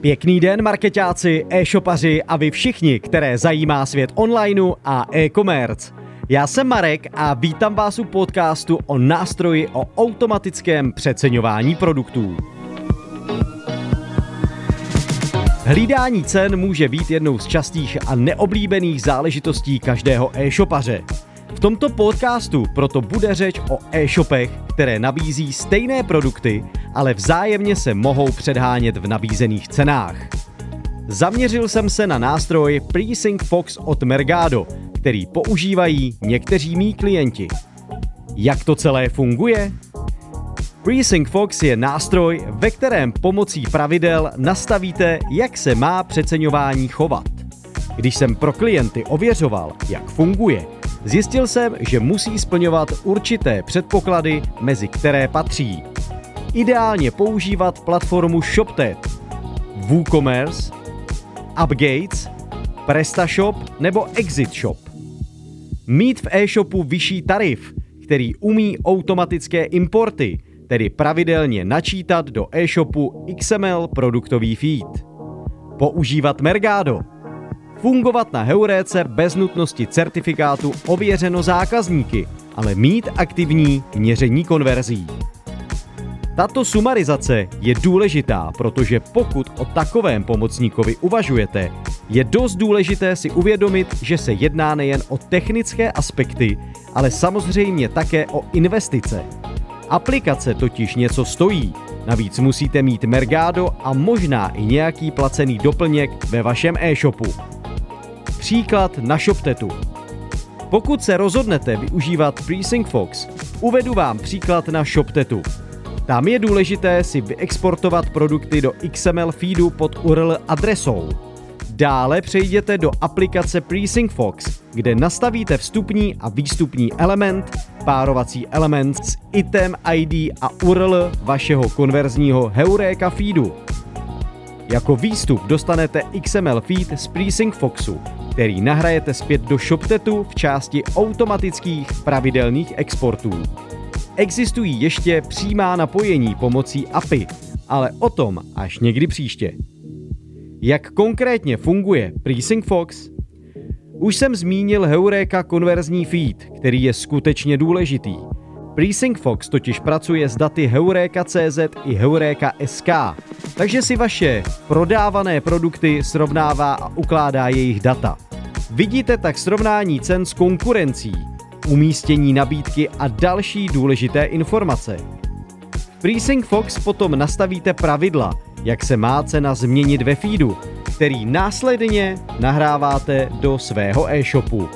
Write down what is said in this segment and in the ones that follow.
Pěkný den, marketáci, e-shopaři a vy všichni, které zajímá svět onlineu a e-commerce. Já jsem Marek a vítám vás u podcastu o nástroji o automatickém přeceňování produktů. Hlídání cen může být jednou z častých a neoblíbených záležitostí každého e-shopaře. V tomto podcastu proto bude řeč o e-shopech, které nabízí stejné produkty, ale vzájemně se mohou předhánět v nabízených cenách. Zaměřil jsem se na nástroj Presync Fox od Mergado, který používají někteří mý klienti. Jak to celé funguje? Presync Fox je nástroj, ve kterém pomocí pravidel nastavíte, jak se má přeceňování chovat. Když jsem pro klienty ověřoval, jak funguje, zjistil jsem, že musí splňovat určité předpoklady, mezi které patří. Ideálně používat platformu ShopTet, WooCommerce, Upgates, PrestaShop nebo ExitShop. Mít v e-shopu vyšší tarif, který umí automatické importy, tedy pravidelně načítat do e-shopu XML produktový feed. Používat Mergado. Fungovat na Heuréce bez nutnosti certifikátu ověřeno zákazníky, ale mít aktivní měření konverzí. Tato sumarizace je důležitá, protože pokud o takovém pomocníkovi uvažujete, je dost důležité si uvědomit, že se jedná nejen o technické aspekty, ale samozřejmě také o investice. Aplikace totiž něco stojí, navíc musíte mít Mergado a možná i nějaký placený doplněk ve vašem e-shopu. Příklad na ShopTetu. Pokud se rozhodnete využívat Presync Fox, uvedu vám příklad na ShopTetu. Tam je důležité si vyexportovat produkty do XML feedu pod URL adresou. Dále přejděte do aplikace Presync Fox, kde nastavíte vstupní a výstupní element, párovací element s item ID a URL vašeho konverzního Heureka feedu. Jako výstup dostanete XML feed z Presync Foxu, který nahrajete zpět do ShopTetu v části automatických pravidelných exportů. Existují ještě přímá napojení pomocí API, ale o tom až někdy příště. Jak konkrétně funguje Presync Fox? Už jsem zmínil Heureka konverzní feed, který je skutečně důležitý. Presync Fox totiž pracuje s daty Heureka.cz i Heureka.sk, takže si vaše prodávané produkty srovnává a ukládá jejich data. Vidíte tak srovnání cen s konkurencí, umístění nabídky a další důležité informace. V Presync Fox potom nastavíte pravidla, jak se má cena změnit ve feedu, který následně nahráváte do svého e-shopu.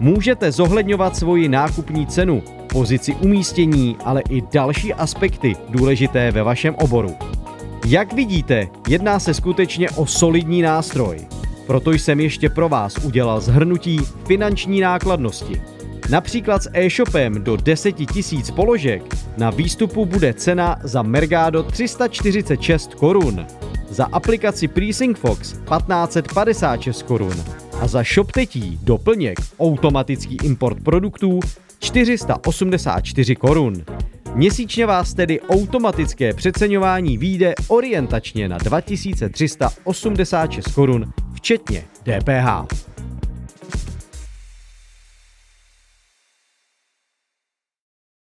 Můžete zohledňovat svoji nákupní cenu, pozici umístění, ale i další aspekty důležité ve vašem oboru. Jak vidíte, jedná se skutečně o solidní nástroj. Proto jsem ještě pro vás udělal zhrnutí finanční nákladnosti. Například s e-shopem do 10 000 položek na výstupu bude cena za Mergado 346 korun, za aplikaci Presync Fox 1556 korun a za ShopTetí doplněk automatický import produktů 484 korun. Měsíčně vás tedy automatické přeceňování výjde orientačně na 2386 korun, včetně DPH.